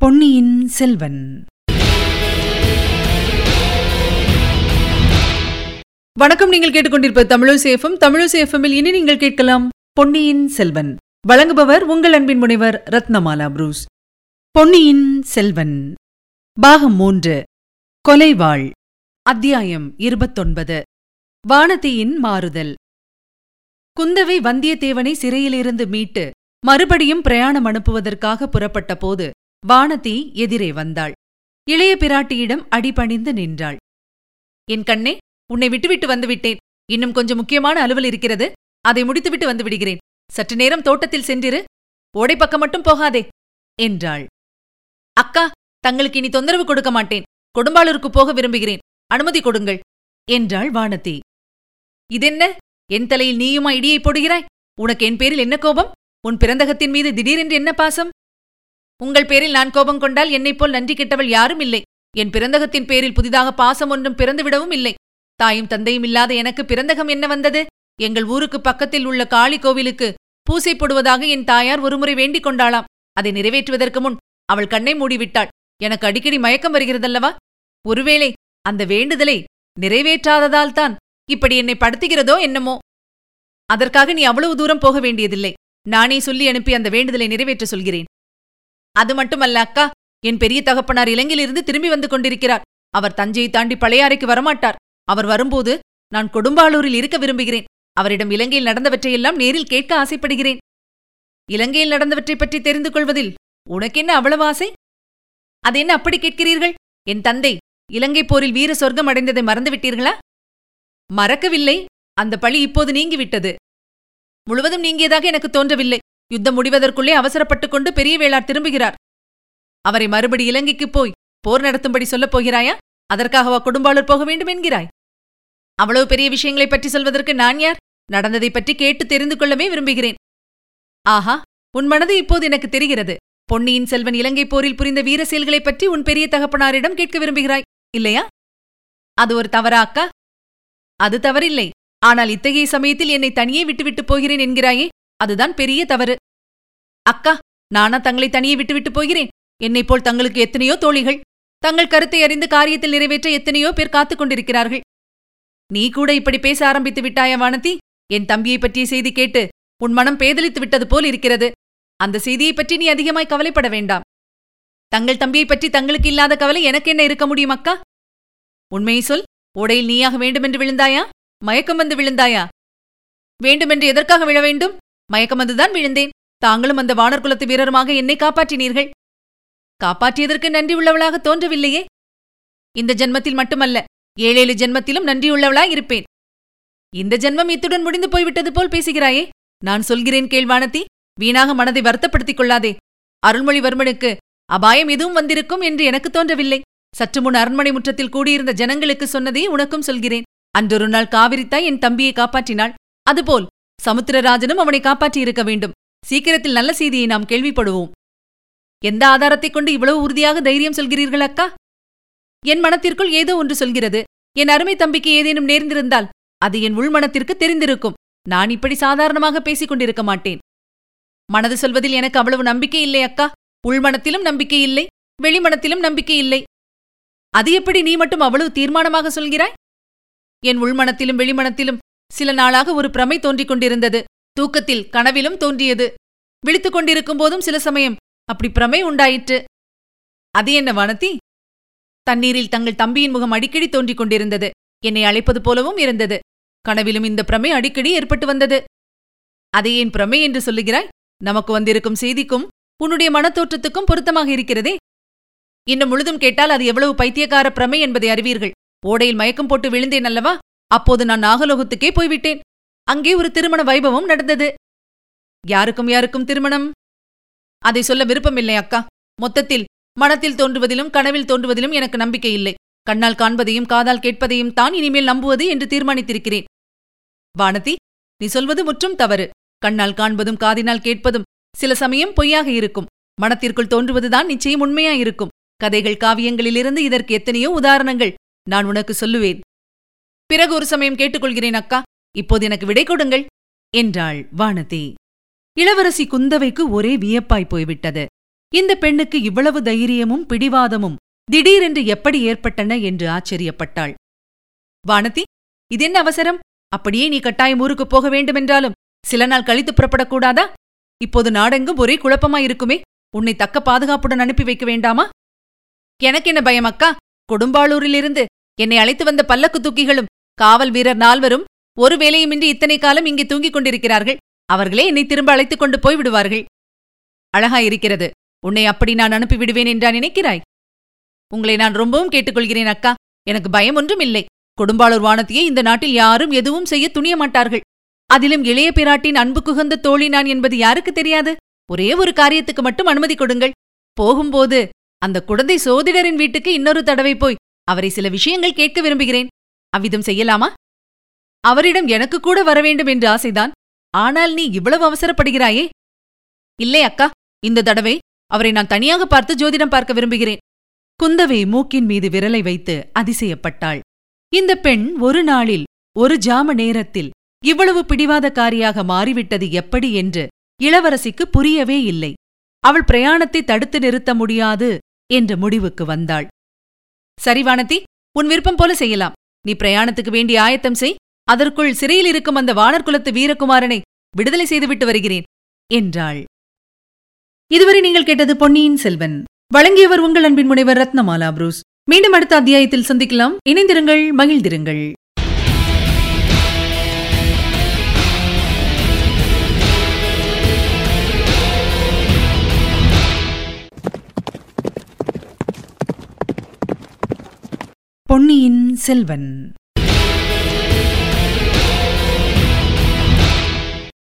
பொன்னியின் செல்வன். வணக்கம் நீங்கள் கேட்டுக்கொண்டிருப்ப தமிழசேஃபம் தமிழசேஃபமில் இனி நீங்கள் கேட்கலாம் பொன்னியின் செல்வன். வழங்குபவர் உங்கள் அன்பின் முனைவர் ரத்னமாலா புரூஸ். பொன்னியின் செல்வன். பாகம் மூன்று. கொலைவாள். அத்தியாயம் இருபத்தொன்பது. வானதியின் மாறுதல். குந்தவை வந்தியத்தேவனை சிறையிலிருந்து மீட்டு மறுபடியும் பிரயாணம் அனுப்புவதற்காக புறப்பட்ட போது வானதி எதிரே வந்தாள். இளைய பிராட்டியிடம் அடிபணிந்து நின்றாள். என் கண்ணே உன்னை விட்டுவிட்டு வந்துவிட்டேன். இன்னும் கொஞ்சம் முக்கியமான அலுவல் இருக்கிறது. அதை முடித்துவிட்டு வந்து விடுகிறேன். சற்று நேரம் தோட்டத்தில் சென்றிரு. ஓடைப்பக்கம் மட்டும் போகாதே என்றாள். அக்கா தங்களுக்கு இனி தொந்தரவு கொடுக்க மாட்டேன். கொடும்பாளூருக்கு போக விரும்புகிறேன். அனுமதி கொடுங்கள் என்றாள் வானதி. இதென்ன? என் தலையில் நீயுமா இடியை போடுகிறாய்? உனக்கு என் பேரில் என்ன கோபம்? உன் பிறந்தகத்தின் மீது திடீரென்று என்ன பாசம்? உங்கள் பேரில் நான் கோபம் கொண்டால் என்னைப் போல் நன்றி கெட்டவள் யாரும் இல்லை. என் பிறந்தகத்தின் பேரில் புதிதாக பாசம் ஒன்றும் பிறந்துவிடவும் இல்லை. தாயும் தந்தையும் இல்லாத எனக்கு பிறந்தகம் என்ன வந்தது? எங்கள் ஊருக்கு பக்கத்தில் உள்ள காளி கோவிலுக்கு பூசை போடுவதாக என் தாயார் ஒருமுறை வேண்டிக் கொண்டாளாம். அதை நிறைவேற்றுவதற்கு முன் அவள் கண்ணை மூடிவிட்டாள். எனக்கு அடிக்கடி மயக்கம் வருகிறதல்லவா? ஒருவேளை அந்த வேண்டுதலை நிறைவேற்றாததால்தான் இப்படி என்னை படுத்துகிறதோ என்னமோ? அதற்காக நீ அவ்வளவு தூரம் போக வேண்டியதில்லை. நானே சொல்லி அனுப்பி அந்த வேண்டுதலை நிறைவேற்ற சொல்கிறேன். அது மட்டுமல்ல அக்கா என் பெரிய தகப்பனார் இலங்கையிலிருந்து திரும்பி வந்து கொண்டிருக்கிறார். அவர் தஞ்சையை தாண்டி பழையாறைக்கு வரமாட்டார். அவர் வரும்போது நான் கொடும்பாளூரில் இருக்க விரும்புகிறேன். அவரிடம் இலங்கையில் நடந்தவற்றையெல்லாம் நேரில் கேட்க ஆசைப்படுகிறேன். இலங்கையில் நடந்தவற்றைப் பற்றி தெரிந்து கொள்வதில் உனக்கென்ன அவ்வளவு ஆசை? அது என்ன அப்படி கேட்கிறீர்கள்? என் தந்தை இலங்கை போரில் வீர சொர்க்கம் அடைந்ததை மறந்துவிட்டீர்களா? மறக்கவில்லை. அந்த பழி இப்போது நீங்கிவிட்டது. முழுவதும் நீங்கியதாக எனக்கு தோன்றவில்லை. யுத்தம் முடிவதற்குள்ளே அவசரப்பட்டுக் கொண்டு பெரிய வேளார் திரும்புகிறார். அவரை மறுபடி இலங்கைக்குப் போய் போர் நடத்தும்படி சொல்லப் போகிறாயா? அதற்காகவா கொடும்பாளூர் போக வேண்டும் என்கிறாய்? அவ்வளவு பெரிய விஷயங்களைப் பற்றி சொல்வதற்கு நான் யார்? நடந்ததைப் பற்றி கேட்டு தெரிந்து கொள்ளவே விரும்புகிறேன். ஆஹா உன் மனது இப்போது எனக்கு தெரிகிறது. பொன்னியின் செல்வன் இலங்கை போரில் புரிந்த வீர செயல்களைப் பற்றி உன் பெரிய தகப்பனாரிடம் கேட்க விரும்புகிறாய் இல்லையா? அது ஒரு தவறா அக்கா? அது தவறில்லை. ஆனால் இத்தகைய சமயத்தில் என்னை தனியே விட்டுவிட்டு போகிறேன் என்கிறாயே அதுதான் பெரிய தவறு. அக்கா நானா தங்களை தனியே விட்டுவிட்டு போகிறேன். என்னைப் போல் தங்களுக்கு எத்தனையோ தோழிகள் தங்கள் கருத்தை அறிந்து காரியத்தில் நிறைவேற்ற எத்தனையோ பேர் காத்துக் கொண்டிருக்கிறார்கள். நீ கூட இப்படி பேச ஆரம்பித்து விட்டாயா வானதி? என் தம்பியைப் பற்றிய செய்தி கேட்டு உன் மனம் பேதலித்து விட்டது போல் இருக்கிறது. அந்த செய்தியைப் பற்றி நீ அதிகமாய் கவலைப்பட வேண்டாம். தங்கள் தம்பியைப் பற்றி தங்களுக்கு இல்லாத கவலை எனக்கு என்ன இருக்க முடியும் அக்கா? உண்மையை சொல் ஓடையில் நீயாக வேண்டுமென்று விழுந்தாயா? மயக்கம் வந்து விழுந்தாயா? வேண்டுமென்று எதற்காக விழ வேண்டும்? மயக்கம் வந்துதான் விழுந்தேன். தாங்களும் அந்த வானர்குலத்து வீரருமாக என்னை காப்பாற்றினீர்கள். காப்பாற்றியதற்கு நன்றி உள்ளவளாக தோன்றவில்லையே. இந்த ஜென்மத்தில் மட்டுமல்ல ஏழேழு ஜென்மத்திலும் நன்றியுள்ளவளாய் இருப்பேன். இந்த ஜென்மம் இத்துடன் முடிந்து போய்விட்டது போல் பேசுகிறாயே. நான் சொல்கிறேன் கேள்வானத்தி வீணாக மனதை வருத்தப்படுத்திக் கொள்ளாதே. அருள்மொழிவர்மனுக்கு அபாயம் எதுவும் வந்திருக்கும் என்று எனக்கு தோன்றவில்லை. சற்று முன் அரண்மனை முற்றத்தில் கூடியிருந்த ஜனங்களுக்கு சொன்னதே உனக்கும் சொல்கிறேன். அன்றொரு நாள் காவிரித்தாய் என் தம்பியை காப்பாற்றினாள். அதுபோல் சமுத்திரராஜனும் அவனை காப்பாற்றியிருக்க வேண்டும். சீக்கிரத்தில் நல்ல செய்தியை நாம் கேள்விப்படுவோம். எந்த ஆதாரத்தைக் கொண்டு இவ்வளவு உறுதியாக தைரியம் சொல்கிறீர்கள் அக்கா? என் மனத்திற்குள் ஏதோ ஒன்று சொல்கிறது. என் அருமை தம்பிக்கு ஏதேனும் நேர்ந்திருந்தால் அது என் உள்மனத்திற்கு தெரிந்திருக்கும். நான் இப்படி சாதாரணமாக பேசிக் கொண்டிருக்க மாட்டேன். மனது சொல்வதில் எனக்கு அவ்வளவு நம்பிக்கை இல்லை அக்கா. உள்மனத்திலும் நம்பிக்கை இல்லை. வெளிமனத்திலும் நம்பிக்கை இல்லை. அது எப்படி நீ மட்டும் அவ்வளவு தீர்மானமாக சொல்கிறாய்? என் உள்மனத்திலும் வெளிமனத்திலும் சில நாளாக ஒரு பிரமை தோன்றிக் கொண்டிருந்தது. தூக்கத்தில் கனவிலும் தோன்றியது. விழித்துக் கொண்டிருக்கும் போதும் சில சமயம் அப்படி பிரமை உண்டாயிற்று. அது என்ன வானதி? தண்ணீரில் தங்கள் தம்பியின் முகம் அடிக்கடி தோன்றிக் கொண்டிருந்தது. என்னை அழைப்பது போலவும் இருந்தது. கனவிலும் இந்த பிரமை அடிக்கடி ஏற்பட்டு வந்தது. அதை ஏன் பிரமை என்று சொல்லுகிறாய்? நமக்கு வந்திருக்கும் செய்திக்கும் உன்னுடைய மனத்தோற்றத்துக்கும் பொருத்தமாக இருக்கிறதே. இன்னும் முழுதும் கேட்டால் அது எவ்வளவு பைத்தியக்கார பிரமை என்பதை அறிவீர்கள். ஓடையில் மயக்கம் போட்டு விழுந்தேன் அல்லவா? அப்போது நான் நாகலோகத்துக்கே போய்விட்டேன். அங்கே ஒரு திருமண வைபவம் நடந்தது. யாருக்கும் யாருக்கும் திருமணம்? அதை சொல்ல விருப்பமில்லை அக்கா. மொத்தத்தில் மனத்தில் தோன்றுவதிலும் கனவில் தோன்றுவதிலும் எனக்கு நம்பிக்கை இல்லை. கண்ணால் காண்பதையும் காதால் கேட்பதையும் தான் இனிமேல் நம்புவது என்று தீர்மானித்திருக்கிறேன். வானதி நீ சொல்வது முற்றும் தவறு. கண்ணால் காண்பதும் காதினால் கேட்பதும் சில சமயம் பொய்யாக இருக்கும். மனத்திற்குள் தோன்றுவதுதான் நிச்சயம் உண்மையாயிருக்கும். கதைகள் காவியங்களிலிருந்து இதற்கு எத்தனையோ உதாரணங்கள் நான் உனக்கு சொல்லுவேன். பிறகு ஒரு சமயம் கேட்டுக்கொள்கிறேன் அக்கா. இப்போது எனக்கு விடை கொடுங்கள் என்றாள் வானதி. இளவரசி குந்தவைக்கு ஒரே வியப்பாய் போய்விட்டது. இந்த பெண்ணுக்கு இவ்வளவு தைரியமும் பிடிவாதமும் திடீரென்று எப்படி ஏற்பட்டன என்று ஆச்சரியப்பட்டாள். வானதி இதென்ன அவசரம்? அப்படியே நீ கட்டாயம் ஊருக்கு போக வேண்டுமென்றாலும் சில நாள் கழித்து புறப்படக்கூடாதா? இப்போது நாடெங்கும் ஒரே குழப்பமாயிருக்குமே உன்னை தக்க பாதுகாப்புடன் அனுப்பி வைக்க வேண்டாமா? எனக்கு என்ன பயம் அக்கா? கொடும்பாளூரிலிருந்து என்னை அழைத்து வந்த பல்லக்கு தூக்கிகளும் காவல் வீரர் நால்வரும் ஒரு வேலையுமின்றி இத்தனை காலம் இங்கே தூங்கிக் கொண்டிருக்கிறார்கள். அவர்களே என்னை திரும்ப அழைத்துக் கொண்டு போய் விடுவார்கள். அழகாயிருக்கிறது உன்னை அப்படி நான் அனுப்பிவிடுவேன் என்றா நினைக்கிறாய்? உங்களை நான் ரொம்பவும் கேட்டுக்கொள்கிறேன் அக்கா. எனக்கு பயம் ஒன்றும் இல்லை. கொடும்பாளூர் வானத்தையே இந்த நாட்டில் யாரும் எதுவும் செய்ய துணிய மாட்டார்கள். அதிலும் இளைய பிராட்டின் அன்பு குகந்த தோழி நான் என்பது யாருக்கு தெரியாது? ஒரே ஒரு காரியத்துக்கு மட்டும் அனுமதி கொடுங்கள். போகும்போது அந்த குழந்தை சோதிடரின் வீட்டுக்கு இன்னொரு தடவை போய் அவரை சில விஷயங்கள் கேட்க விரும்புகிறேன். அவ்விதம் செய்யலாமா? அவரிடம் எனக்கு கூட வரவேண்டும் என்று ஆசைதான். ஆனால் நீ இவ்வளவு அவசரப்படுகிறாயே? இல்லை அக்கா இந்த தடவை அவரை நான் தனியாக பார்த்து ஜோதிடம் பார்க்க விரும்புகிறேன். குந்தவை மூக்கின் மீது விரலை வைத்து அதிசயப்பட்டாள். இந்த பெண் ஒரு நாளில் ஒரு ஜாம நேரத்தில் இவ்வளவு பிடிவாதக்காரியாக மாறிவிட்டது எப்படி என்று இளவரசிக்கு புரியவே இல்லை. அவள் பிரயாணத்தை தடுத்து நிறுத்த முடியாது என்ற முடிவுக்கு வந்தாள். சரி வானதி உன் விருப்பம் போல செய்யலாம். நீ பிரயாணத்துக்கு வேண்டிய ஆயத்தம் செய். அதற்குள் சிறையில் இருக்கும் அந்த வானர்குலத்து வீரகுமாரனை விடுதலை செய்துவிட்டு வருகிறேன் என்றாள். இதுவரை நீங்கள் கேட்டது பொன்னியின் செல்வன். வழங்கியவர் உங்கள் அன்பின் முனைவர் ரத்னமாலா புரூஸ். மீண்டும் அடுத்த அத்தியாயத்தில் சந்திக்கலாம். இணைந்திருங்கள் மகிழ்ந்திருங்கள். பொன்னியின் செல்வன்.